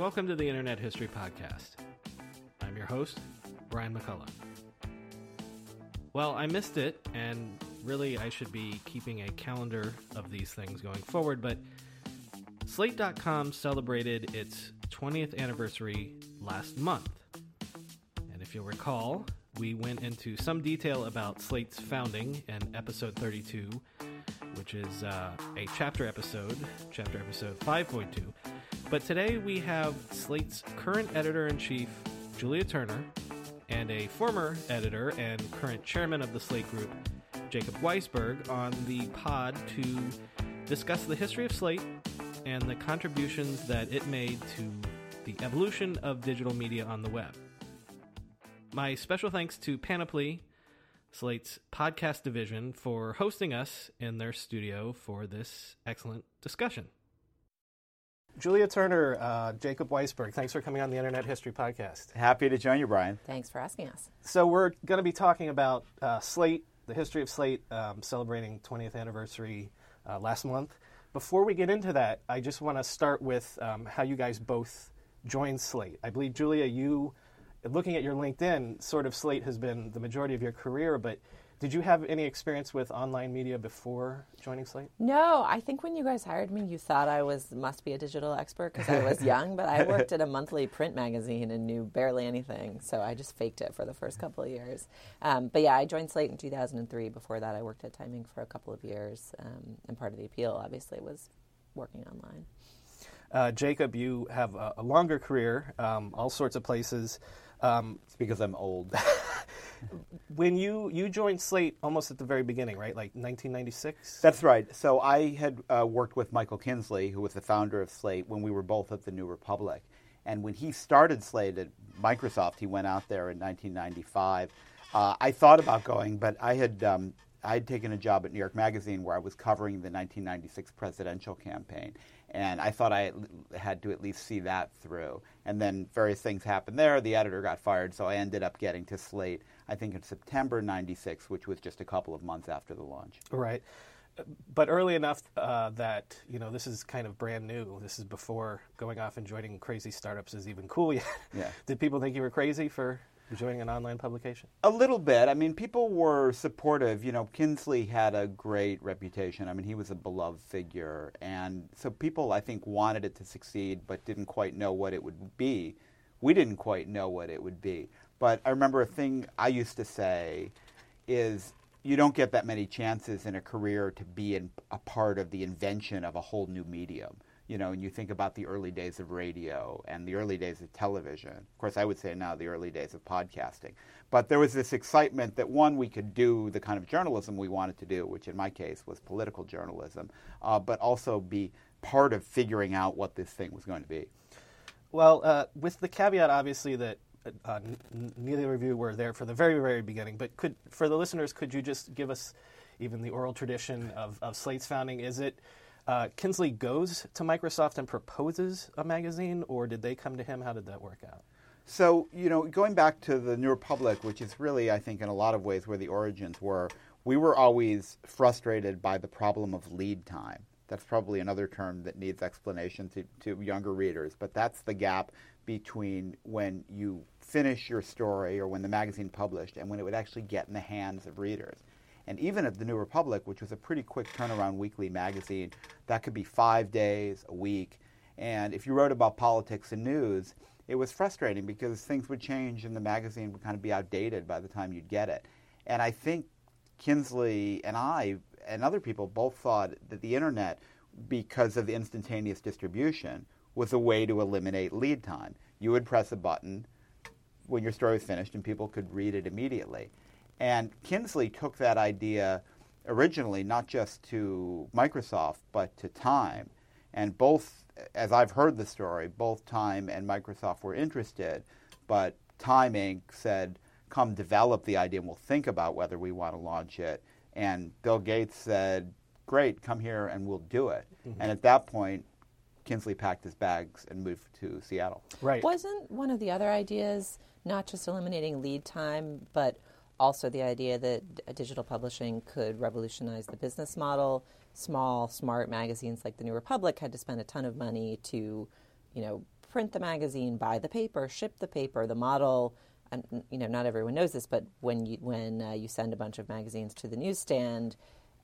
Welcome to the Internet History Podcast. I'm your host, Brian McCullough. Well, I missed it, and really I should be keeping a calendar of these things going forward, but Slate.com celebrated its 20th anniversary last month. And if you'll recall, we went into some detail about Slate's founding in episode 32, which is uh, a chapter episode, chapter episode 5.2. But today we have Slate's current editor in chief, Julia Turner, and a former editor and current chairman of the Slate Group, Jacob Weisberg, on the pod to discuss the history of Slate and the contributions that it made to the evolution of digital media on the web. My special thanks to Panoply, Slate's podcast division, for hosting us in their studio for this excellent discussion. Julia Turner, uh, Jacob Weisberg, thanks for coming on the Internet History Podcast. Happy to join you, Brian. Thanks for asking us. So, we're going to be talking about uh, Slate, the history of Slate, um, celebrating 20th anniversary uh, last month. Before we get into that, I just want to start with um, how you guys both joined Slate. I believe, Julia, you, looking at your LinkedIn, sort of Slate has been the majority of your career, but did you have any experience with online media before joining Slate? No, I think when you guys hired me, you thought I was must be a digital expert because I was young, but I worked at a monthly print magazine and knew barely anything, so I just faked it for the first couple of years. Um, but yeah, I joined Slate in 2003. Before that, I worked at Time Inc. for a couple of years, um, and part of the appeal, obviously, was working online. Uh, Jacob, you have a, a longer career, um, all sorts of places. Um, it's because I'm old. when you you joined Slate almost at the very beginning, right? Like 1996. That's right. So I had uh, worked with Michael Kinsley, who was the founder of Slate, when we were both at the New Republic. And when he started Slate at Microsoft, he went out there in 1995. Uh, I thought about going, but I had um, I had taken a job at New York Magazine where I was covering the 1996 presidential campaign, and I thought I had to at least see that through. And then various things happened there. The editor got fired, so I ended up getting to Slate, I think in September 96, which was just a couple of months after the launch. Right. But early enough uh, that, you know, this is kind of brand new. This is before going off and joining crazy startups is even cool yet. Yeah. Did people think you were crazy for joining an online publication? A little bit. I mean, people were supportive. You know, Kinsley had a great reputation. I mean, he was a beloved figure. And so people, I think, wanted it to succeed, but didn't quite know what it would be. We didn't quite know what it would be. But I remember a thing I used to say is you don't get that many chances in a career to be in a part of the invention of a whole new medium you know, and you think about the early days of radio and the early days of television. Of course, I would say now the early days of podcasting. But there was this excitement that one, we could do the kind of journalism we wanted to do, which in my case was political journalism, uh, but also be part of figuring out what this thing was going to be. Well, uh, with the caveat, obviously, that uh, n- neither of you were there for the very, very beginning, but could for the listeners, could you just give us even the oral tradition of, of Slate's founding? Is it uh, Kinsley goes to Microsoft and proposes a magazine, or did they come to him? How did that work out? So, you know, going back to the New Republic, which is really, I think, in a lot of ways where the origins were, we were always frustrated by the problem of lead time. That's probably another term that needs explanation to, to younger readers, but that's the gap between when you finish your story or when the magazine published and when it would actually get in the hands of readers. And even at the New Republic, which was a pretty quick turnaround weekly magazine, that could be five days, a week. And if you wrote about politics and news, it was frustrating because things would change and the magazine would kind of be outdated by the time you'd get it. And I think Kinsley and I and other people both thought that the internet, because of the instantaneous distribution, was a way to eliminate lead time. You would press a button when your story was finished and people could read it immediately. And Kinsley took that idea originally not just to Microsoft, but to Time. And both, as I've heard the story, both Time and Microsoft were interested, but Time Inc. said, come develop the idea and we'll think about whether we want to launch it. And Bill Gates said, great, come here and we'll do it. Mm-hmm. And at that point, Kinsley packed his bags and moved to Seattle. Right. Wasn't one of the other ideas not just eliminating lead time, but also the idea that digital publishing could revolutionize the business model. Small, smart magazines like the New Republic had to spend a ton of money to, you know, print the magazine, buy the paper, ship the paper, the model. And you know, not everyone knows this, but when you when uh, you send a bunch of magazines to the newsstand,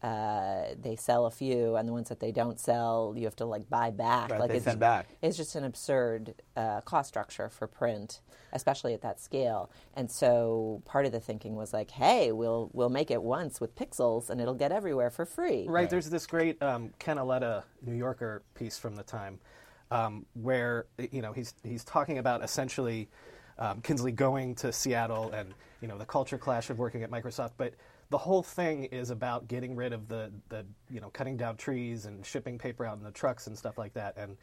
uh, they sell a few, and the ones that they don't sell, you have to like buy back. Right, like they it's, send back. It's just an absurd uh, cost structure for print, especially at that scale. And so part of the thinking was like, hey, we'll we'll make it once with pixels, and it'll get everywhere for free. Right. There's this great um, Ken Auletta New Yorker piece from the time um, where you know he's he's talking about essentially um, Kinsley going to Seattle and you know the culture clash of working at Microsoft, but the whole thing is about getting rid of the the you know cutting down trees and shipping paper out in the trucks and stuff like that. And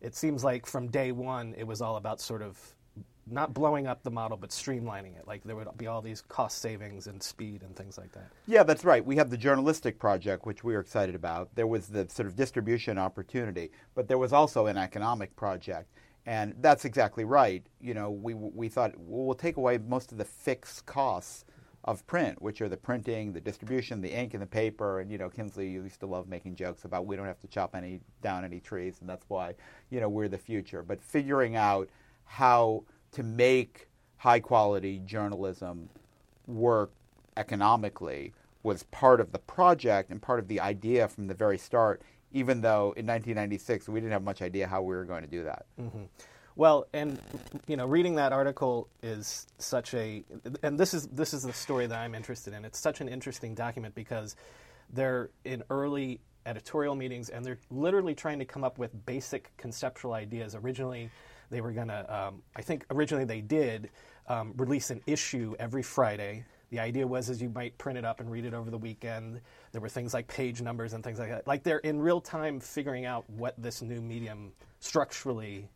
it seems like from day one it was all about sort of not blowing up the model but streamlining it. Like there would be all these cost savings and speed and things like that. Yeah, that's right. We have the journalistic project, which we were excited about. There was the sort of distribution opportunity, but there was also an economic project. And that's exactly right. You know, we, we thought we'll take away most of the fixed costs of print, which are the printing, the distribution, the ink, and the paper. And you know, Kinsley used to love making jokes about we don't have to chop any down any trees, and that's why you know we're the future. But figuring out how to make high quality journalism work economically was part of the project and part of the idea from the very start. Even though in 1996 we didn't have much idea how we were going to do that. Mm-hmm. Well, and you know, reading that article is such a, and this is this is the story that I'm interested in. It's such an interesting document because they're in early editorial meetings and they're literally trying to come up with basic conceptual ideas. Originally, they were to, um, I think, originally they did um, release an issue every Friday. The idea was is you might print it up and read it over the weekend. There were things like page numbers and things like that. Like they're in real time figuring out what this new medium structurally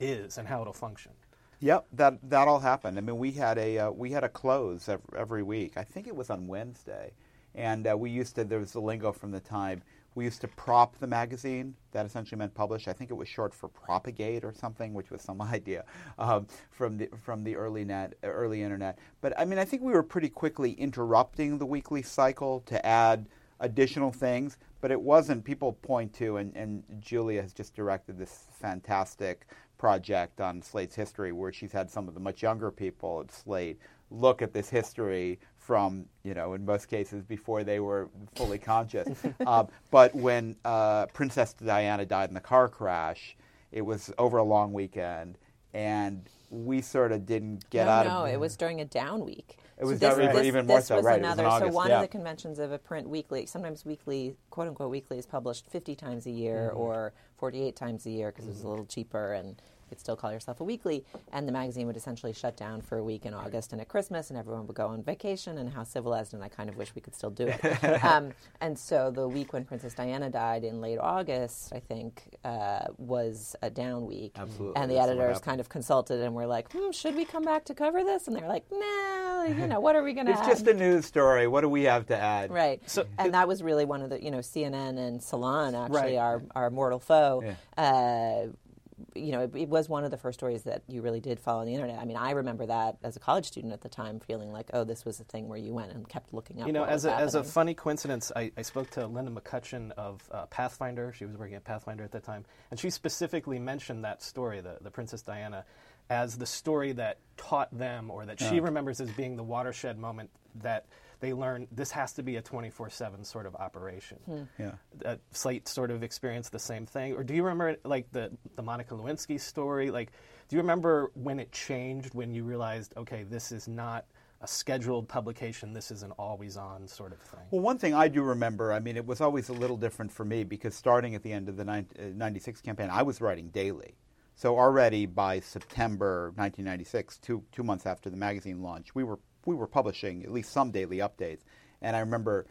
is and how it'll function. Yep, that that all happened. I mean, we had a uh, we had a close every, every, week. I think it was on Wednesday, and uh, we used to. There was the lingo from the time. We used to prop the magazine. That essentially meant publish. I think it was short for propagate or something, which was some idea um, from the from the early net, early internet. But I mean, I think we were pretty quickly interrupting the weekly cycle to add additional things. But it wasn't. People point to, and, and Julia has just directed this fantastic project on Slate's history, where she's had some of the much younger people at Slate look at this history from, you know, in most cases before they were fully conscious. uh, but when uh, Princess Diana died in the car crash, it was over a long weekend, and we sort of didn't get no, out no, of. No, it was during a down week. It was so this, this, this, even more so, was right? Another, August, so one yeah. of the conventions of a print weekly, sometimes weekly, quote unquote weekly, is published 50 times a year Mm-hmm. or 48 times a year because mm-hmm. it was a little cheaper and could still call yourself a weekly. And the magazine would essentially shut down for a week in August and at Christmas, and everyone would go on vacation. And how civilized, and I kind of wish we could still do it. um, and so the week when Princess Diana died in late August, I think, uh, was a down week. Absolutely. And the That's editors kind of consulted and were like, hmm, should we come back to cover this? And they're like, no, you know, what are we going to It's just a news story. What do we have to add? Right. So and that was really one of the, you know, CNN and Salon, actually, Right. our, our mortal foe. Yeah. Uh, you know, it, it was one of the first stories that you really did follow on the internet. I mean, I remember that as a college student at the time, feeling like, oh, this was a thing where you went and kept looking up. You know, what as was a, as a funny coincidence, I, I spoke to Linda McCutcheon of uh, Pathfinder. She was working at Pathfinder at the time, and she specifically mentioned that story, the, the Princess Diana, as the story that taught them, or that she remembers as being the watershed moment that they learn this has to be a 24 7 sort of operation. Yeah. Uh, Slate sort of experienced the same thing. Or do you remember, like, the, the Monica Lewinsky story? Like, do you remember when it changed, when you realized, okay, this is not a scheduled publication, this is an always on sort of thing? Well, one thing I do remember, I mean, it was always a little different for me because starting at the end of the uh, 96 campaign, I was writing daily. So already by September 1996, two, two months after the magazine launch, we were, we were publishing at least some daily updates. And I remember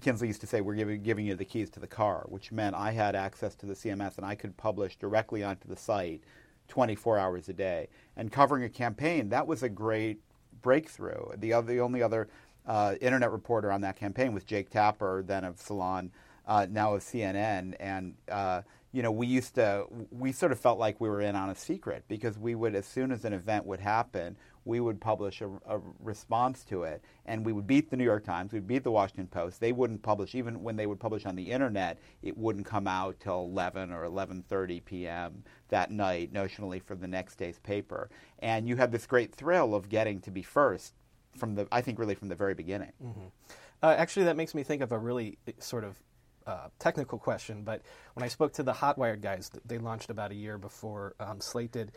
Kinsley used to say, we're giving, giving you the keys to the car, which meant I had access to the CMS and I could publish directly onto the site 24 hours a day. And covering a campaign, that was a great breakthrough. The, other, the only other uh, internet reporter on that campaign was Jake Tapper, then of Salon, uh, now of CNN. And, uh, you know, we used to, we sort of felt like we were in on a secret because we would, as soon as an event would happen, we would publish a, a, response to it, and we would beat the New York Times, we'd beat the Washington Post. They wouldn't publish, even when they would publish on the internet, it wouldn't come out till 11 or 11:30 p.m. that night, notionally for the next day's paper. And you had this great thrill of getting to be first from the, I think, really from the very beginning. Mm-hmm. Uh, actually, that makes me think of a really uh, sort of uh, technical question, but when I spoke to the Hotwired guys, they launched about a year before um, Slate did.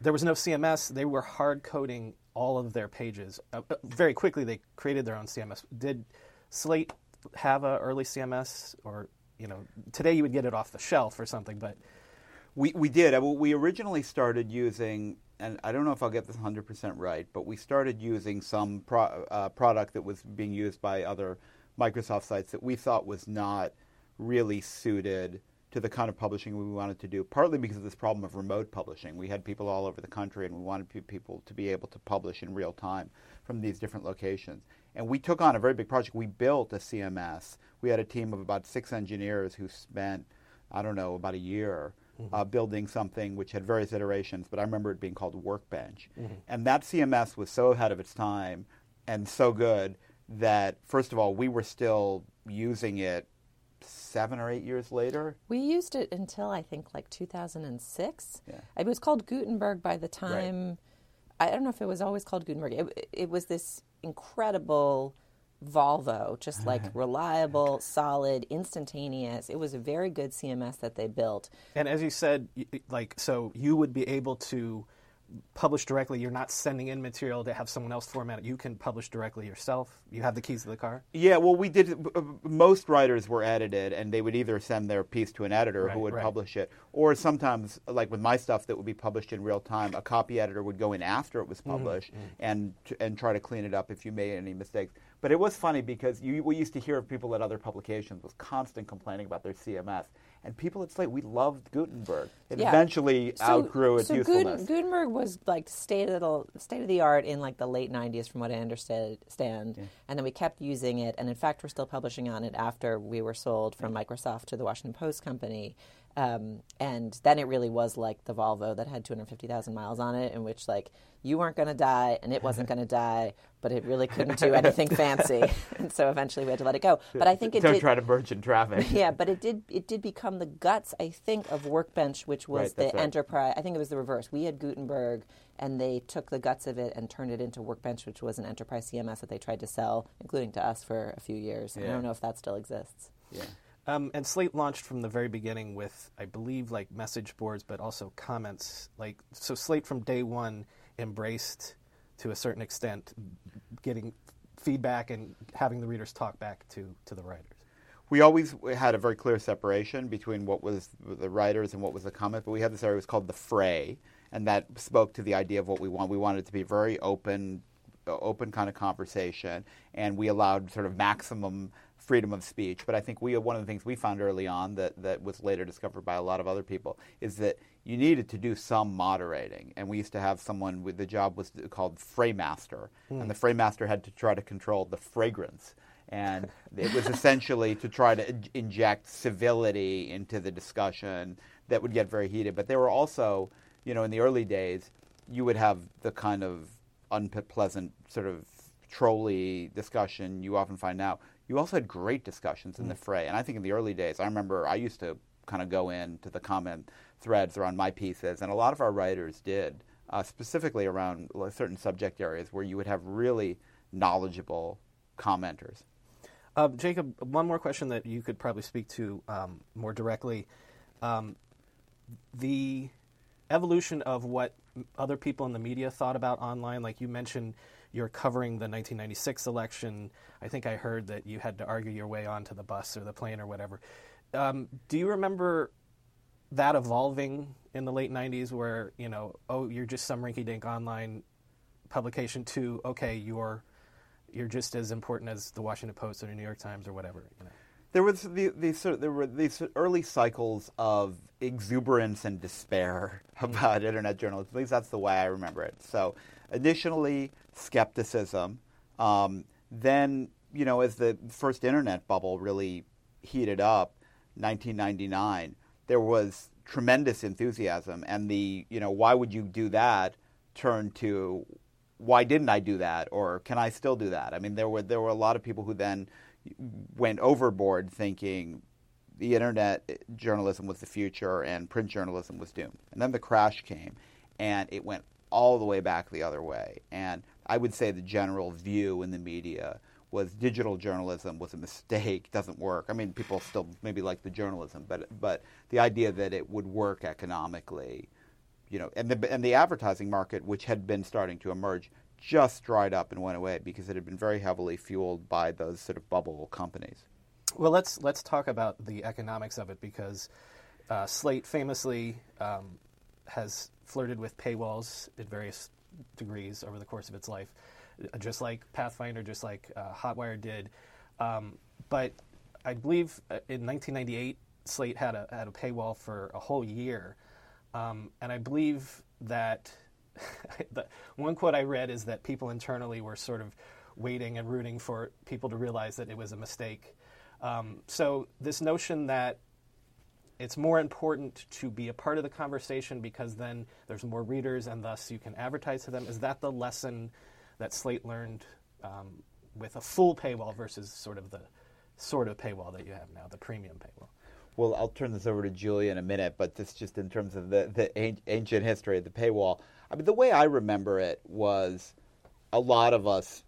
There was no CMS. They were hard coding all of their pages. Uh, uh very quickly, they created their own CMS. Did Slate have an early CMS, or you know, today you would get it off the shelf or something, but we we did. We originally started using, and I don't know if I'll get this 100% right, but we started using some pro, uh, product that was being used by other Microsoft sites that we thought was not really suited to the kind of publishing we wanted to do, partly because of this problem of remote publishing. We had people all over the country, and we wanted people to be able to publish in real time from these different locations. And we took on a very big project. We built a CMS. We had a team of about six engineers who spent, I don't know, about a year mm-hmm. uh, building something which had various iterations, but I remember it being called Workbench. Mm-hmm. And that CMS was so ahead of its time and so good that, first of all, we were still using it seven or eight years later. We used it until I think like 2006. Yeah. It was called Gutenberg by the time. Right. I don't know if it was always called Gutenberg. It, it was this incredible Volvo, just like reliable, solid, instantaneous. It was a very good CMS that they built. And as you said, like so, you would be able to publish directly. You're not sending in material to have someone else format it. You can publish directly yourself. You have the keys to the car. Yeah, well, we did. Most writers were edited, and they would either send their piece to an editor right, who would right. publish it, or sometimes, like with my stuff that would be published in real time, a copy editor would go in after it was mm-hmm, published mm-hmm. and and try to clean it up if you made any mistakes. But it was funny because you, we used to hear of people at other publications was constant complaining about their CMS and people at Slate, we loved Gutenberg. It yeah. eventually so, outgrew its so usefulness. Gutenberg was like state of the state of the art in like the late '90s, from what I understand. Yeah. And then we kept using it, and in fact, we're still publishing on it after we were sold from Microsoft to the Washington Post company. Um, and then it really was like the Volvo that had 250,000 miles on it, in which like you weren't going to die and it wasn't going to die, but it really couldn't do anything fancy, and so eventually we had to let it go. But I think it don't did, try to merge in traffic. Yeah, but it did it did become the guts, I think, of Workbench, which was right, the right. enterprise. I think it was the reverse. We had Gutenberg, and they took the guts of it and turned it into Workbench, which was an enterprise CMS that they tried to sell, including to us for a few years. Yeah. I don't know if that still exists. Yeah. Um, and Slate launched from the very beginning with, I believe, like message boards, but also comments. Like so, Slate from day one embraced, to a certain extent, getting feedback and having the readers talk back to to the writers. We always had a very clear separation between what was the writers and what was the comment, but we had this area was called the fray, and that spoke to the idea of what we want. We wanted it to be very open, open kind of conversation, and we allowed sort of maximum freedom of speech. But I think we one of the things we found early on that, that was later discovered by a lot of other people is that you needed to do some moderating. And we used to have someone with the job was called Fraymaster, mm. and the Fraymaster had to try to control the fragrance. And it was essentially to try to inject civility into the discussion that would get very heated. But there were also, you know, in the early days, you would have the kind of unpleasant sort of trolly discussion you often find now you also had great discussions in mm. the fray. And I think in the early days, I remember I used to kind of go into the comment threads around my pieces, and a lot of our writers did, uh, specifically around certain subject areas where you would have really knowledgeable commenters. Uh, Jacob, one more question that you could probably speak to um, more directly. Um, the evolution of what other people in the media thought about online, like you mentioned, you're covering the 1996 election. I think I heard that you had to argue your way onto the bus or the plane or whatever. Um, do you remember that evolving in the late 90s where, you know, oh, you're just some rinky dink online publication to, okay, you're, you're just as important as the Washington Post or the New York Times or whatever? You know? There was the, these there were these early cycles of exuberance and despair about internet journalism. At least that's the way I remember it. So initially skepticism. Um, then, you know, as the first internet bubble really heated up, 1999, there was tremendous enthusiasm, and the you know why would you do that turned to why didn't I do that or can I still do that? I mean, there were there were a lot of people who then went overboard thinking the internet journalism was the future and print journalism was doomed. And then the crash came, and it went all the way back the other way. And I would say the general view in the media was digital journalism was a mistake, doesn't work. I mean, people still maybe like the journalism, but but the idea that it would work economically, you know, and the and the advertising market, which had been starting to emerge, just dried up and went away because it had been very heavily fueled by those sort of bubble companies. Well, let's let's talk about the economics of it because uh, Slate famously um, has flirted with paywalls at various degrees over the course of its life, uh, just like Pathfinder, just like uh, Hotwire did. Um, but I believe uh, in 1998, Slate had a had a paywall for a whole year, um, and I believe that the one quote I read is that people internally were sort of waiting and rooting for people to realize that it was a mistake. Um, so this notion that it's more important to be a part of the conversation because then there's more readers and thus you can advertise to them. Is that the lesson that Slate learned um, with a full paywall versus sort of the sort of paywall that you have now, the premium paywall? Well, I'll turn this over to Julia in a minute, but this just in terms of the, the ancient history of the paywall. I mean, the way I remember it was a lot of us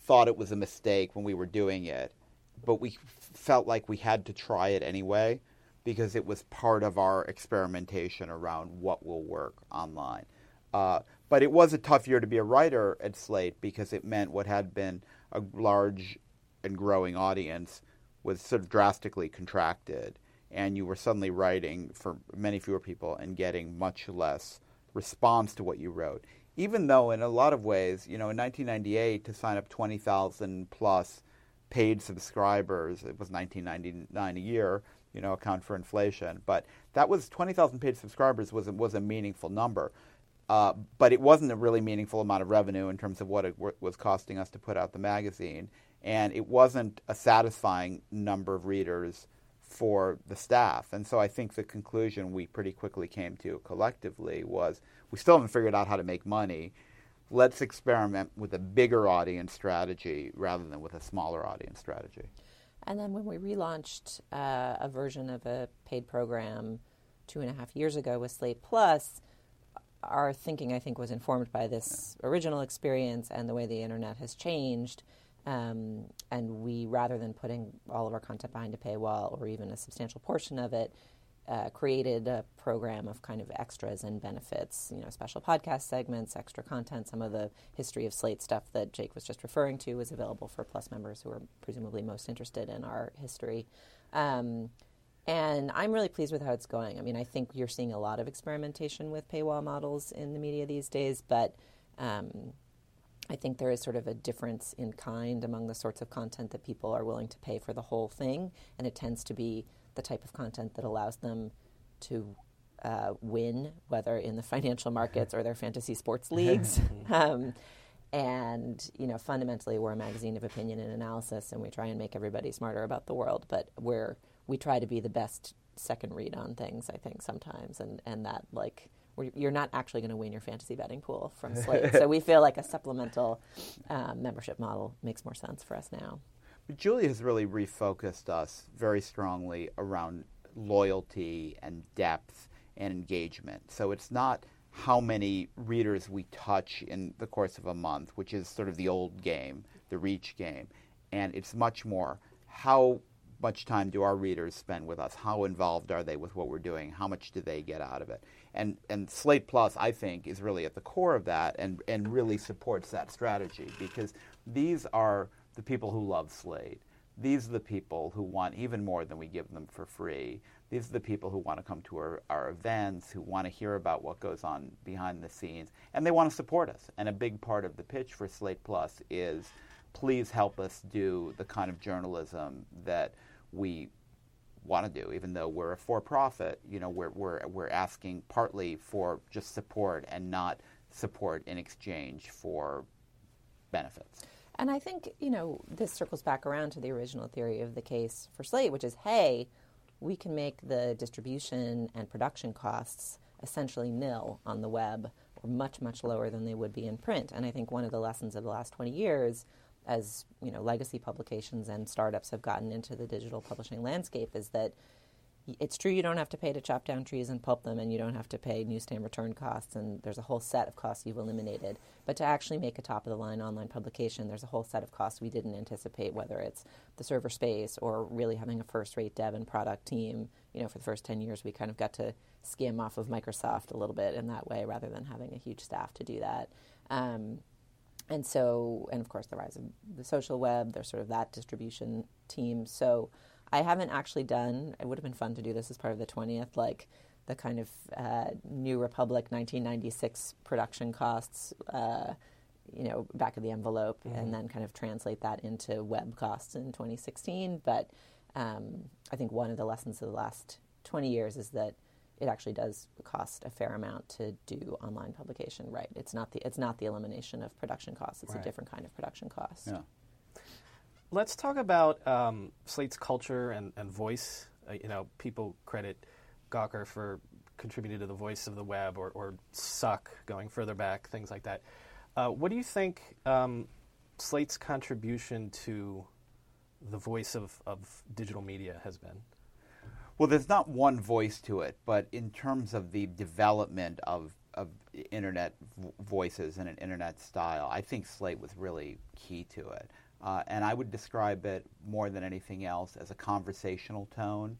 thought it was a mistake when we were doing it, but we felt like we had to try it anyway because it was part of our experimentation around what will work online. Uh, but it was a tough year to be a writer at Slate because it meant what had been a large and growing audience was sort of drastically contracted, and you were suddenly writing for many fewer people and getting much less response to what you wrote. Even though, in a lot of ways, you know, in 1998, to sign up 20,000 plus paid subscribers, it was 1999 a year, you know, account for inflation. But that was 20,000 paid subscribers was was a meaningful number. Uh, but it wasn't a really meaningful amount of revenue in terms of what it w- was costing us to put out the magazine. And it wasn't a satisfying number of readers for the staff. And so I think the conclusion we pretty quickly came to collectively was we still haven't figured out how to make money. Let's experiment with a bigger audience strategy rather than with a smaller audience strategy. And then when we relaunched uh, a version of a paid program two and a half years ago with Slate Plus, our thinking, I think, was informed by this original experience and the way the internet has changed. Um, and we, rather than putting all of our content behind a paywall or even a substantial portion of it, uh, created a program of kind of extras and benefits, you know, special podcast segments, extra content. Some of the history of Slate stuff that Jake was just referring to is available for Plus members who are presumably most interested in our history. Um, and I'm really pleased with how it's going. I mean, I think you're seeing a lot of experimentation with paywall models in the media these days, but um, I think there is sort of a difference in kind among the sorts of content that people are willing to pay for the whole thing, and it tends to be the type of content that allows them to uh, win, whether in the financial markets or their fantasy sports leagues. um, and you know, fundamentally, we're a magazine of opinion and analysis, and we try and make everybody smarter about the world. But we're we try to be the best second read on things. I think sometimes, and and that like you're not actually going to win your fantasy betting pool from Slate. so we feel like a supplemental um, membership model makes more sense for us now. But Julia has really refocused us very strongly around loyalty and depth and engagement. So it's not how many readers we touch in the course of a month, which is sort of the old game, the reach game. And it's much more how much time do our readers spend with us? How involved are they with what we're doing? How much do they get out of it? And and Slate Plus, I think, is really at the core of that and, and really supports that strategy because these are the people who love Slate. These are the people who want even more than we give them for free. These are the people who want to come to our, our events, who want to hear about what goes on behind the scenes, and they want to support us. And a big part of the pitch for Slate Plus is please help us do the kind of journalism that we want to do, even though we're a for-profit. You know, we're we're we're asking partly for just support and not support in exchange for benefits. And I think you know this circles back around to the original theory of the case for Slate, which is, hey, we can make the distribution and production costs essentially nil on the web or much, much lower than they would be in print. And I think one of the lessons of the last 20 years as you know legacy publications and startups have gotten into the digital publishing landscape is that it's true you don't have to pay to chop down trees and pulp them and you don't have to pay newsstand return costs and there's a whole set of costs you've eliminated. But to actually make a top of the line online publication there's a whole set of costs we didn't anticipate whether it's the server space or really having a first rate dev and product team. You know for the first 10 years we kind of got to skim off of microsoft a little bit in that way rather than having a huge staff to do that. Um, and so and of course the rise of the social web there's sort of that distribution team. So I haven't actually done. It would have been fun to do this as part of the twentieth, like the kind of uh, New Republic 1996 production costs, uh, you know, back of the envelope, mm-hmm. and then kind of translate that into web costs in 2016. But um, I think one of the lessons of the last 20 years is that it actually does cost a fair amount to do online publication. Right? It's not the it's not the elimination of production costs. It's right. a different kind of production cost. Yeah. Let's talk about um, Slate's culture and, and voice. Uh, you know, people credit Gawker for contributing to the voice of the web or, or Suck going further back, things like that. Uh, what do you think um, Slate's contribution to the voice of, of digital media has been? Well, there's not one voice to it, but in terms of the development of, of internet voices and an internet style, I think Slate was really key to it. Uh, and I would describe it more than anything else as a conversational tone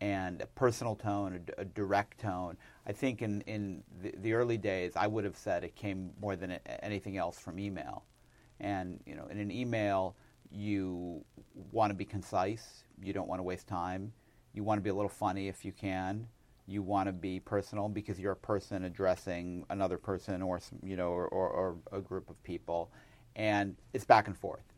and a personal tone, a, direct tone. I think in, in the, the, early days, I would have said it came more than anything else from email. And you know, in an email, you want to be concise. You don't want to waste time. You want to be a little funny if you can. You want to be personal because you're a person addressing another person or you know or, or, or a group of people, and it's back and forth.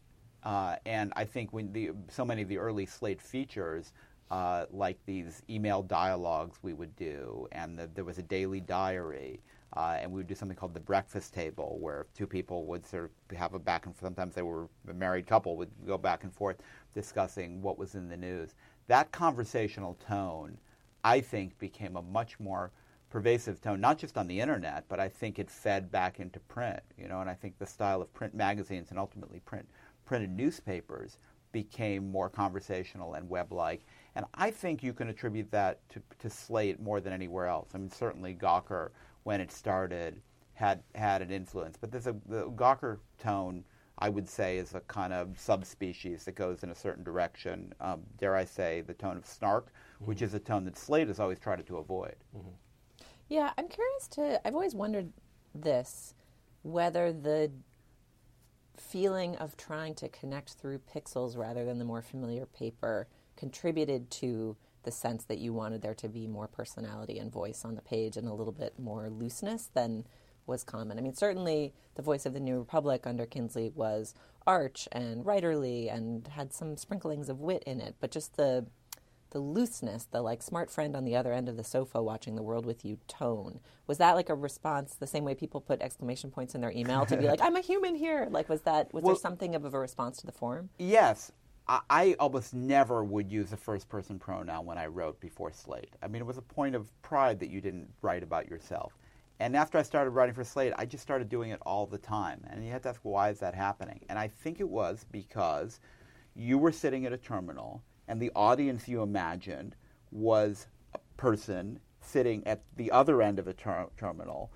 Uh, and I think when the, so many of the early Slate features, uh, like these email dialogues we would do, and the, there was a daily diary, uh, and we would do something called the breakfast table, where two people would sort of have a back and forth. Sometimes they were a married couple would go back and forth discussing what was in the news. That conversational tone, I think, became a much more pervasive tone, not just on the internet, but I think it fed back into print. You know, and I think the style of print magazines and ultimately print printed newspapers became more conversational and web-like. And I think you can attribute that to, to Slate more than anywhere else. I mean, certainly Gawker, when it started, had had an influence. But there's a the Gawker tone, I would say, is a kind of subspecies that goes in a certain direction. Um, dare I say, the tone of snark, mm-hmm. which is a tone that Slate has always tried to avoid. Mm-hmm. Yeah, I'm curious to. I've always wondered this, whether the feeling of trying to connect through pixels rather than the more familiar paper contributed to the sense that you wanted there to be more personality and voice on the page and a little bit more looseness than was common. I mean, certainly the voice of the New Republic under Kinsley was arch and writerly and had some sprinklings of wit in it, but just the the looseness, the like smart friend on the other end of the sofa watching the world with you tone. Was that like a response the same way people put exclamation points in their email to be like, I'm a human here? Like, was that, was well, there something of a response to the form? Yes. I, I almost never would use a first person pronoun when I wrote before Slate. I mean, it was a point of pride that you didn't write about yourself. And after I started writing for Slate, I just started doing it all the time. And you have to ask, why is that happening? And I think it was because you were sitting at a terminal and the audience you imagined was a person sitting at the other end of a ter- terminal,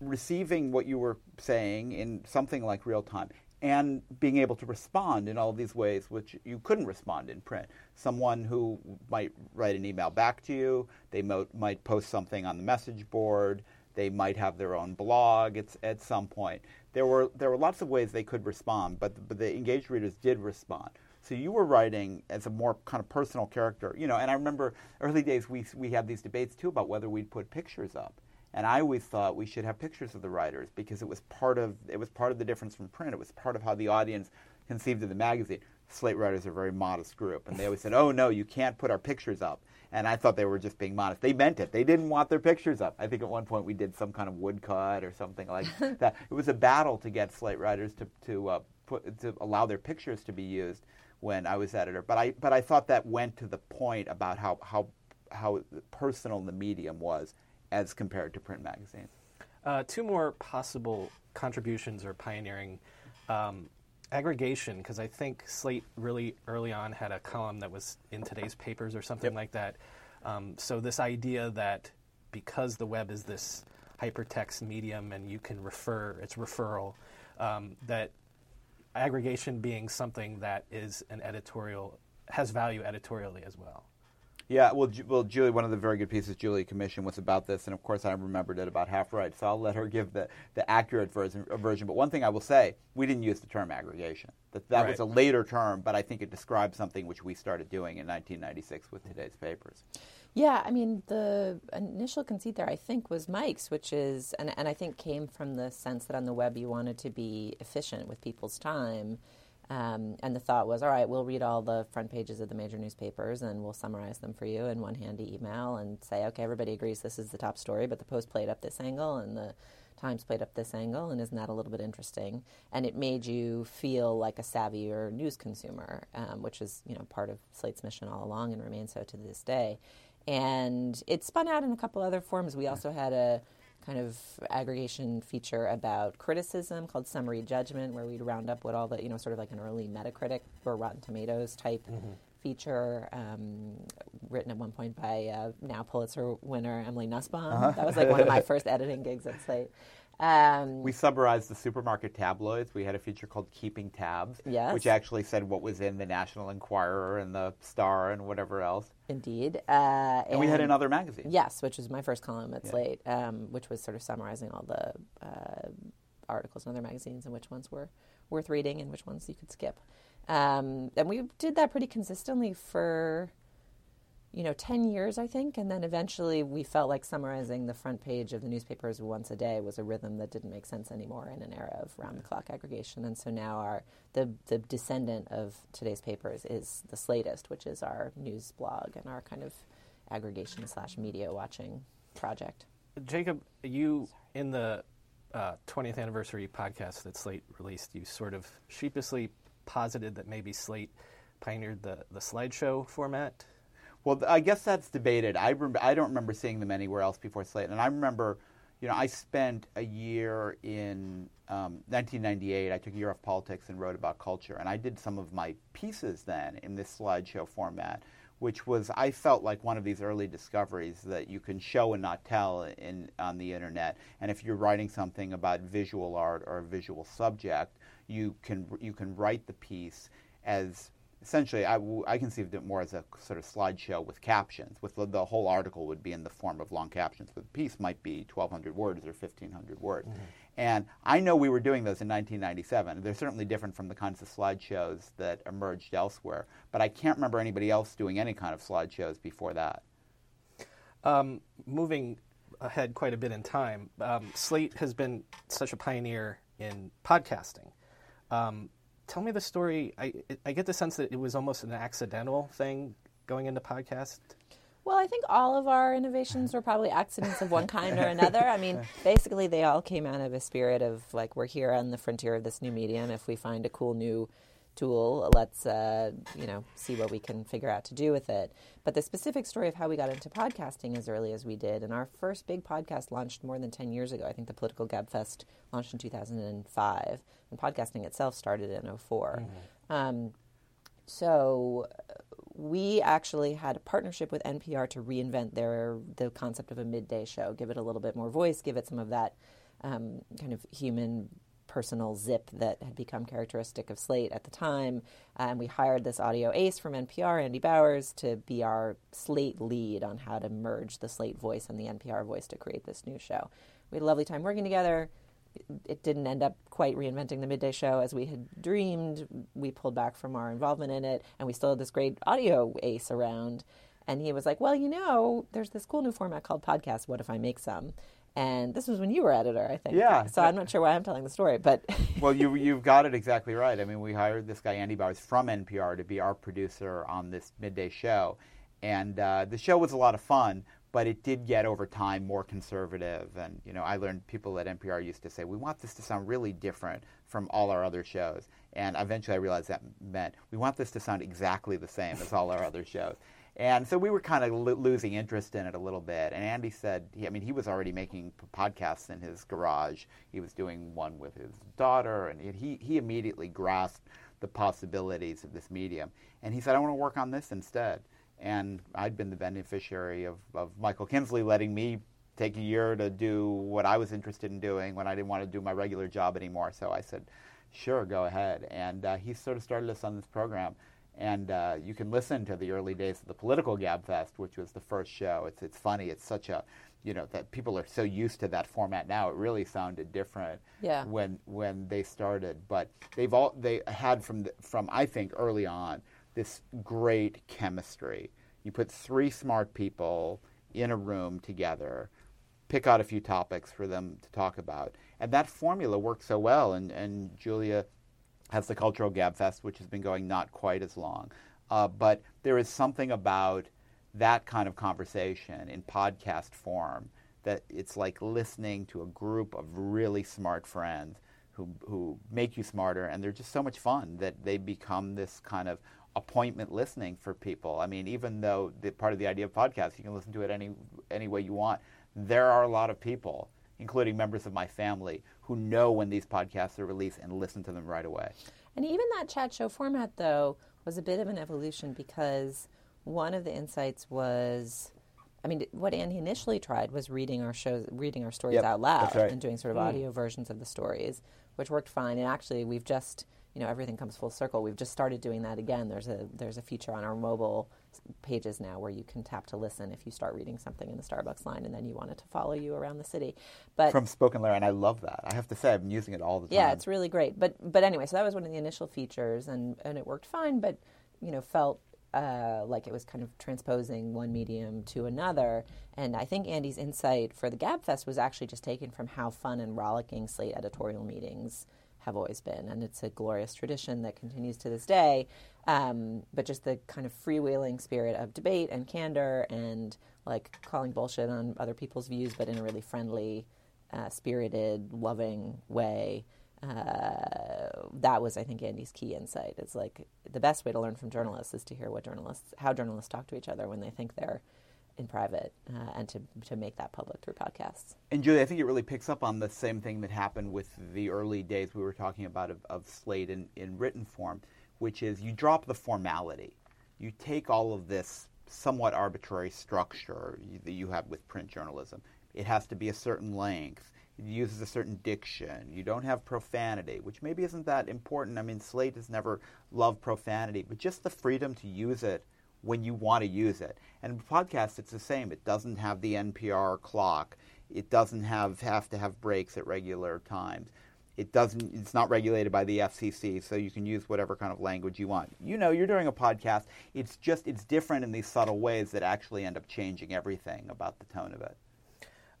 receiving what you were saying in something like real time, and being able to respond in all these ways which you couldn't respond in print. Someone who might write an email back to you, they mo- might post something on the message board, they might have their own blog at, at some point. There were, there were lots of ways they could respond, but, but the engaged readers did respond. So you were writing as a more kind of personal character, you know. And I remember early days we we had these debates too about whether we'd put pictures up. And I always thought we should have pictures of the writers because it was part of it was part of the difference from print. It was part of how the audience conceived of the magazine. Slate writers are a very modest group, and they always said, "Oh no, you can't put our pictures up." And I thought they were just being modest. They meant it. They didn't want their pictures up. I think at one point we did some kind of woodcut or something like that. It was a battle to get Slate writers to to uh, put to allow their pictures to be used when I was editor. But I but I thought that went to the point about how how how personal the medium was as compared to print magazines. Uh, two more possible contributions or pioneering. Um, aggregation, because I think Slate really early on had a column that was in today's papers or something Yep. like that. Um, so this idea that because the web is this hypertext medium and you can refer, it's referral, um, that aggregation being something that is an editorial has value editorially as well. Yeah, well, Ju- well, Julie, one of the very good pieces Julie commissioned was about this, and of course I remembered it about half right, so I'll let her give the, the accurate version, version. But one thing I will say, we didn't use the term aggregation. That, that was a later term, but I think it describes something which we started doing in 1996 with today's papers. Yeah, I mean, the initial conceit there, I think, was Mike's, which is, and, and I think came from the sense that on the web you wanted to be efficient with people's time. Um, and the thought was, all right, we'll read all the front pages of the major newspapers and we'll summarize them for you in one handy email and say, okay, everybody agrees this is the top story, but the Post played up this angle and the Times played up this angle, and isn't that a little bit interesting? And it made you feel like a savvier news consumer, um, which is you know part of Slate's mission all along and remains so to this day. And it spun out in a couple other forms. We also had a kind of aggregation feature about criticism called Summary Judgment, where we'd round up what all the, you know, sort of like an early Metacritic or Rotten Tomatoes type feature, um, written at one point by uh, now Pulitzer winner Emily Nussbaum. That was like one of my first editing gigs at Slate. Um, We summarized the supermarket tabloids. We had a feature called Keeping Tabs, Yes. which actually said what was in the National Enquirer and the Star and whatever else. indeed. Uh, And, we had another magazine. Yes, which was my first column at Slate, um, which was sort of summarizing all the uh, articles in other magazines and which ones were worth reading and which ones you could skip. Um, and we did that pretty consistently for, you know, 10 years, I think. And then eventually we felt like summarizing the front page of the newspapers once a day was a rhythm that didn't make sense anymore in an era of round the clock aggregation. And so now our the, the descendant of today's papers is the Slatest, which is our news blog and our kind of aggregation slash media watching project. Jacob, you in the uh, 20th anniversary podcast that Slate released, you sort of sheepishly posited that maybe Slate pioneered the, the slideshow format. Well, I guess that's debated. I rem- I don't remember seeing them anywhere else before Slate, and I remember, you know, I spent a year in um, 1998. I took a year off politics and wrote about culture, and I did some of my pieces then in this slideshow format, which was I felt like one of these early discoveries that you can show and not tell in on the internet. And if you're writing something about visual art or a visual subject, you can you can write the piece as essentially, I, w- I conceived it more as a sort of slideshow with captions. With the, the whole article would be in the form of long captions, but the piece might be 1,200 words or 1,500 words. And I know we were doing those in 1997. They're certainly different from the kinds of slideshows that emerged elsewhere. But I can't remember anybody else doing any kind of slideshows before that. Um, moving ahead quite a bit in time, um, Slate has been such a pioneer in podcasting. Um, tell me the story. I, I get the sense that it was almost an accidental thing going into podcast. Well, I think all of our innovations were probably accidents of one kind or another. I mean, basically, they all came out of a spirit of like, we're here on the frontier of this new medium. If we find a cool new tool, let's, uh, you know, see what we can figure out to do with it. But the specific story of how we got into podcasting as early as we did, and our first big podcast launched more than 10 years ago. I think the Political Gabfest launched in 2005, and podcasting itself started in 4 Um, so uh, we actually had a partnership with NPR to reinvent their the concept of a midday show, give it a little bit more voice, give it some of that um, kind of human personal zip that had become characteristic of Slate at the time. And we hired this audio ace from NPR, Andy Bowers, to be our Slate lead on how to merge the Slate voice and the NPR voice to create this new show. We had a lovely time working together it didn't end up quite reinventing the midday show as we had dreamed. We pulled back from our involvement in it, and we still had this great audio ace around. And he was like, "Well, you know, there's this cool new format called podcast. What if I make some?" And this was when you were editor, I think. Yeah. So I'm not sure why I'm telling the story, but well, you, you've got it exactly right. I mean, we hired this guy, Andy Bowers, from NPR to be our producer on this midday show. And uh, the show was a lot of fun, but it did get over time more conservative. And you know, I learned people at NPR used to say, "We want this to sound really different from all our other shows." And eventually, I realized that meant we want this to sound exactly the same as all our other shows. And so we were kind of lo- losing interest in it a little bit. And Andy said, he, I mean, he was already making podcasts in his garage. He was doing one with his daughter, and he, he immediately grasped the possibilities of this medium. And he said, I want to work on this instead. And I'd been the beneficiary of, of Michael Kinsley letting me take a year to do what I was interested in doing when I didn't want to do my regular job anymore. So I said, sure, go ahead. And uh, he sort of started us on this program. And uh, you can listen to the early days of the political Gabfest, which was the first show. It's, it's funny. It's such a, you know, that people are so used to that format now. It really sounded different Yeah. when when they started. But they've all they had from the, from I think early on this great chemistry. You put three smart people in a room together, pick out a few topics for them to talk about, and that formula worked so well. And and Julia has the Cultural Gabfest, which has been going not quite as long. Uh, but there is something about that kind of conversation in podcast form that it's like listening to a group of really smart friends who, who make you smarter, and they're just so much fun that they become this kind of appointment listening for people. I mean, even though the, part of the idea of podcasts, you can listen to it any, any way you want, there are a lot of people, including members of my family, who know when these podcasts are released and listen to them right away. And even that chat show format, though, was a bit of an evolution because one of the insights was, I mean, what Andy initially tried was reading our shows, reading our stories Yep, out loud, right. and doing sort of mm. audio versions of the stories, which worked fine. And actually, we've just, you know, everything comes full circle. We've just started doing that again. There's a there's a feature on our mobile pages now where you can tap to listen if you start reading something in the Starbucks line, and then you want it to follow you around the city. But From SpokenLayer, and I love that. I have to say, I've been using it all the time. yeah, it's really great. But but anyway, so that was one of the initial features, and and it worked fine. But you know, felt uh, like it was kind of transposing one medium to another. And I think Andy's insight for the Gabfest was actually just taken from how fun and rollicking Slate editorial meetings have always been, and it's a glorious tradition that continues to this day. Um, but just the kind of freewheeling spirit of debate and candor, and like calling bullshit on other people's views, but in a really friendly, uh, spirited, loving way. Uh, that was, I think, Andy's key insight. It's like the best way to learn from journalists is to hear what journalists, how journalists talk to each other when they think they're in private, uh, and to to make that public through podcasts. And Julie, I think it really picks up on the same thing that happened with the early days we were talking about of, of Slate in, in written form, which is you drop the formality. You take all of this somewhat arbitrary structure that you have with print journalism. It has to be a certain length. It uses a certain diction. You don't have profanity, which maybe isn't that important. I mean, Slate has never loved profanity, but just the freedom to use it when you want to use it. And podcast, it's the same. It doesn't have the NPR clock. It doesn't have have to have breaks at regular times. It doesn't. It's not regulated by the FCC, so you can use whatever kind of language you want. You know, you're doing a podcast. It's just it's different in these subtle ways that actually end up changing everything about the tone of it.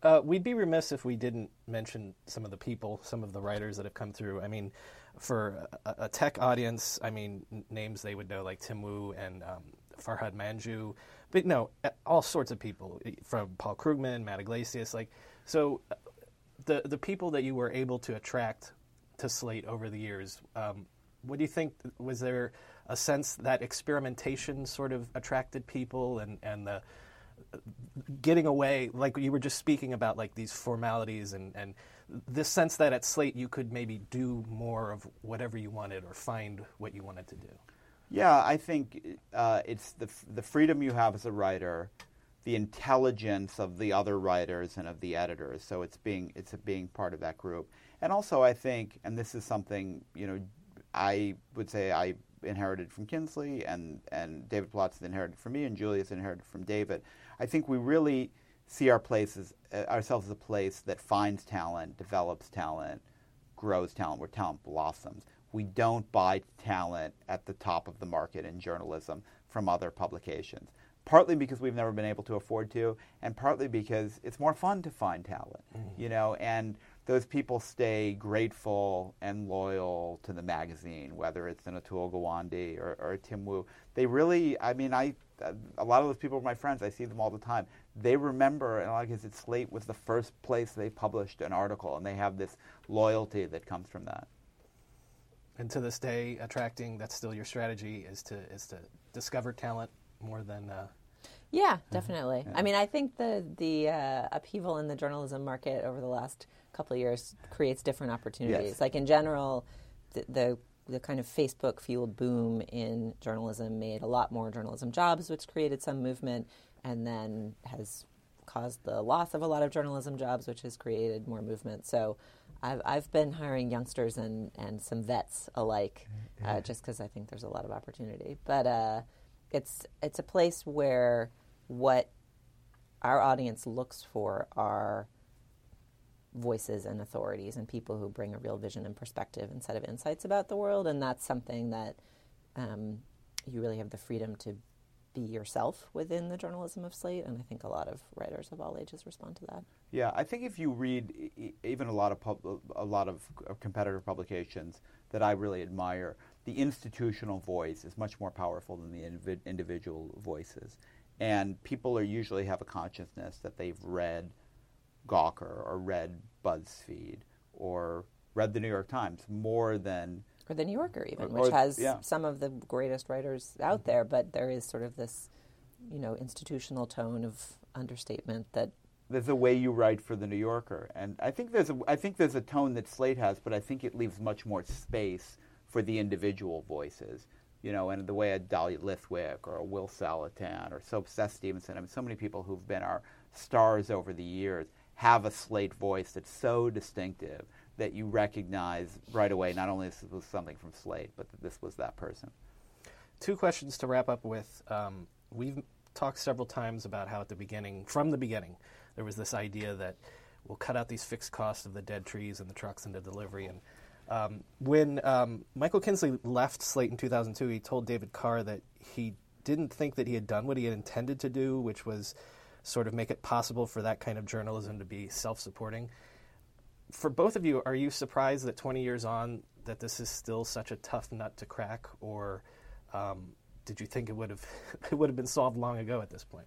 Uh, we'd be remiss if we didn't mention some of the people, some of the writers that have come through. I mean, for a, a tech audience, I mean, n- names they would know like Tim Wu and um, Farhad Manjoo, but no, all sorts of people from Paul Krugman, Matt Yglesias. Like, so uh, the the people that you were able to attract to Slate over the years, um, what do you think? Was there a sense that experimentation sort of attracted people, and and the getting away, like you were just speaking about, like these formalities and, and this sense that at Slate you could maybe do more of whatever you wanted or find what you wanted to do. Yeah, I think uh, it's the the freedom you have as a writer, the intelligence of the other writers and of the editors. So it's being it's being part of that group, and also I think, and this is something you know, I would say I inherited from Kinsley, and and David Plotz inherited from me, and Julia's inherited from David. I think we really see our places uh, ourselves as a place that finds talent, develops talent, grows talent, where talent blossoms. We don't buy talent at the top of the market in journalism from other publications. Partly because we've never been able to afford to, and partly because it's more fun to find talent, mm-hmm. you know, and those people stay grateful and loyal to the magazine, whether it's an Atul Gawande or, or a Tim Wu. They really, I mean, I, a lot of those people are my friends. I see them all the time. they remember, and like I said, Slate was the first place they published an article, and they have this loyalty that comes from that. And to this day, attracting that's still your strategy is to is to discover talent more than. Uh, yeah, definitely. Yeah. I mean, I think the the uh, upheaval in the journalism market over the last couple of years creates different opportunities. Yes. Like in general, the, the the kind of Facebook fueled boom in journalism made a lot more journalism jobs, which created some movement, and then has caused the loss of a lot of journalism jobs, which has created more movement. So I've, I've been hiring youngsters and, and some vets alike, uh, just because I think there's a lot of opportunity. But uh, it's it's a place where what our audience looks for are voices and authorities and people who bring a real vision and perspective and set of insights about the world, and that's something that um, you really have the freedom to be yourself within the journalism of Slate, and I think a lot of writers of all ages respond to that. Yeah, I think if you read even a lot of pub- a lot of uh, competitor publications that I really admire, the institutional voice is much more powerful than the individual voices, and people are usually have a consciousness that they've read Gawker or read BuzzFeed or read the New York Times more than or the New Yorker even, or, which has yeah. some of the greatest writers out mm-hmm. there, but there is sort of this, you know, institutional tone of understatement that there's a way you write for the New Yorker, and I think there's a I think there's a tone that Slate has, but I think it leaves much more space for the individual voices. You know, and the way a Dahlia Lithwick or a Will Saletan or so Seth Stevenson, I mean, so many people who've been our stars over the years have a Slate voice that's so distinctive that you recognize right away not only this was something from Slate, but that this was that person. Two questions to wrap up with. Um, we've talked several times about how at the beginning, from the beginning, there was this idea that we'll cut out these fixed costs of the dead trees and the trucks and the delivery. And um, when um, Michael Kinsley left Slate in 2002, he told David Carr that he didn't think that he had done what he had intended to do, which was sort of make it possible for that kind of journalism to be self-supporting for both of you, are you surprised that 20 years on that this is still such a tough nut to crack, or um, did you think it would have it would have been solved long ago at this point?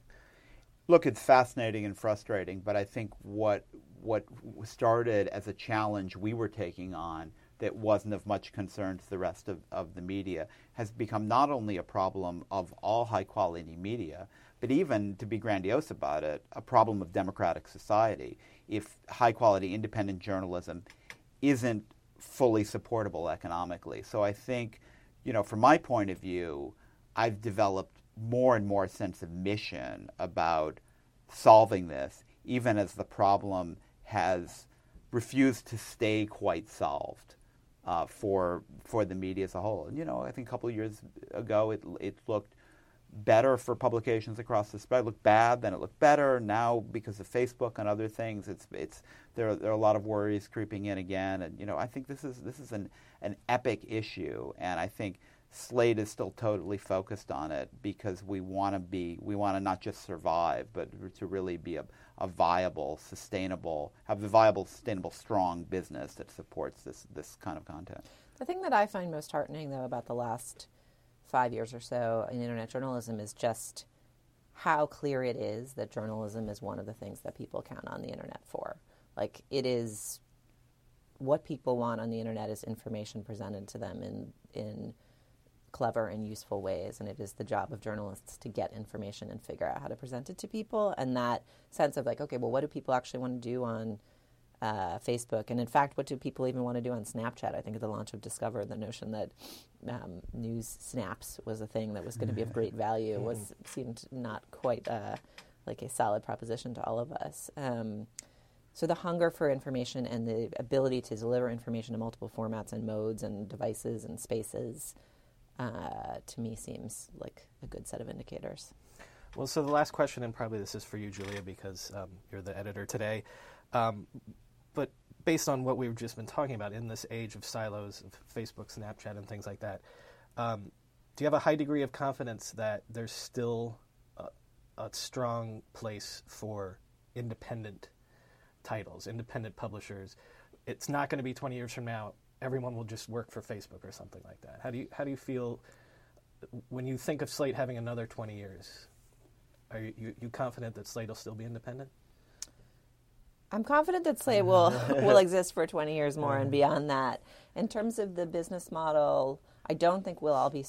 Look, it's fascinating and frustrating, but I think what what started as a challenge we were taking on that wasn't of much concern to the rest of, of the media has become not only a problem of all high quality media, but even to be grandiose about it, a problem of democratic society if high quality independent journalism isn't fully supportable economically. So I think, you know, from my point of view, I've developed more and more sense of mission about solving this, even as the problem has refused to stay quite solved uh, for for the media as a whole. And you know, I think a couple of years ago, it it looked better for publications across the spread. It looked bad, then it looked better. Now, because of Facebook and other things, it's it's there. Are, there are a lot of worries creeping in again, and you know, I think this is this is an an epic issue, and I think Slate is still totally focused on it because we want to be we want to not just survive, but to really be a, a viable, sustainable, have a viable, sustainable, strong business that supports this this kind of content. The thing that I find most heartening, though, about the last five years or so in internet journalism is just how clear it is that journalism is one of the things that people count on the internet for. Like it is what people want on the internet is information presented to them in in clever and useful ways and it is the job of journalists to get information and figure out how to present it to people and that sense of like okay well what do people actually want to do on uh, Facebook. And in fact, what do people even want to do on Snapchat? I think at the launch of Discover, the notion that um, news snaps was a thing that was going to be of great value was seemed not quite uh, like a solid proposition to all of us. Um, so the hunger for information and the ability to deliver information in multiple formats and modes and devices and spaces, uh, to me, seems like a good set of indicators. Well, so the last question, and probably this is for you, Julia, because um, you're the editor today. But based on what we've just been talking about in this age of silos of Facebook, Snapchat, and things like that, um, do you have a high degree of confidence that there's still a, a strong place for independent titles, independent publishers? It's not going to be 20 years from now. Everyone will just work for Facebook or something like that. How do you how do you feel when you think of Slate having another 20 years? are you, you confident that Slate will still be independent? I'm confident that Slate will will exist for 20 years more and beyond that. In terms of the business model, I don't think we'll all be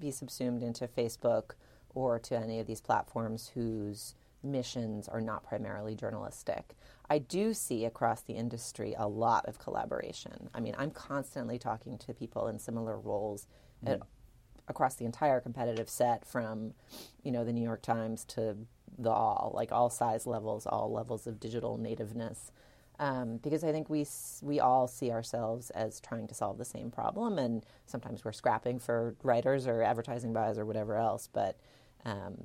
be subsumed into Facebook or to any of these platforms whose missions are not primarily journalistic. I do see across the industry a lot of collaboration. I mean, I'm constantly talking to people in similar roles mm. at, across the entire competitive set from, you know, the New York Times to the all, like all size levels, all levels of digital nativeness. Um, because I think we we all see ourselves as trying to solve the same problem, and sometimes we're scrapping for writers or advertising buys or whatever else. But um,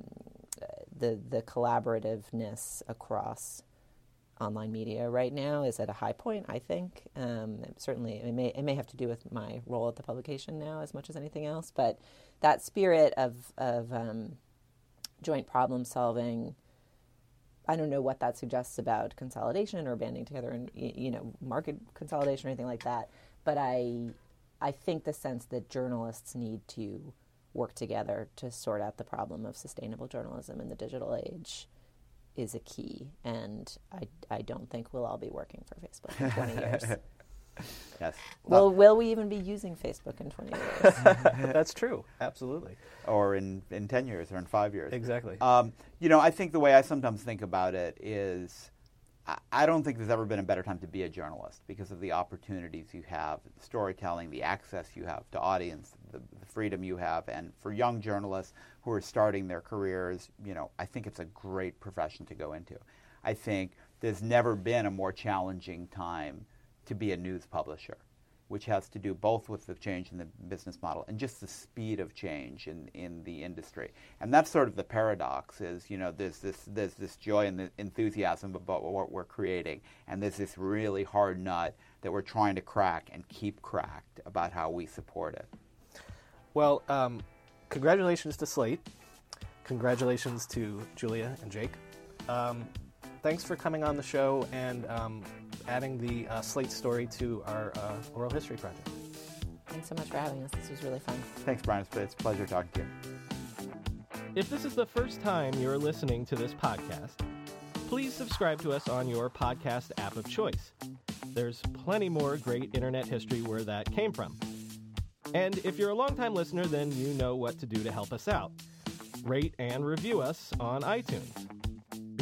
the the collaborativeness across online media right now is at a high point. I think um, certainly it may it may have to do with my role at the publication now as much as anything else, but that spirit of of um, joint problem solving. I don't know what that suggests about consolidation or banding together and you know market consolidation or anything like that. But I I think the sense that journalists need to work together to sort out the problem of sustainable journalism in the digital age is a key, and I, I don't think we'll all be working for Facebook in 20 years. yes. Well, will we even be using Facebook in 20 years? That's true. Absolutely. Or in, in 10 years or in five years. Exactly. Um, you know, I think the way I sometimes think about it is I don't think there's ever been a better time to be a journalist because of the opportunities you have, the storytelling, the access you have to audience, the, the, freedom you have, and for young journalists who are starting their careers, you know, I think it's a great profession to go into. I think there's never been a more challenging time to be a news publisher which has to do both with the change in the business model and just the speed of change in, in the industry. And that's sort of the paradox is, you know, there's this, there's this joy and enthusiasm about what we're creating, and there's this really hard nut that we're trying to crack and keep cracked about how we support it. Well, um, congratulations to Slate. Congratulations to Julia and Jake. Um, thanks for coming on the show and um, adding the uh, Slate story to our uh, oral history project. Thanks so much for having us. This was really fun. Thanks, Brian. It's a pleasure talking to you. If this is the first time you're listening to this podcast, please subscribe to us on your podcast app of choice. There's plenty more great internet history where that came from. And if you're a longtime listener, then you know what to do to help us out. Rate and review us on iTunes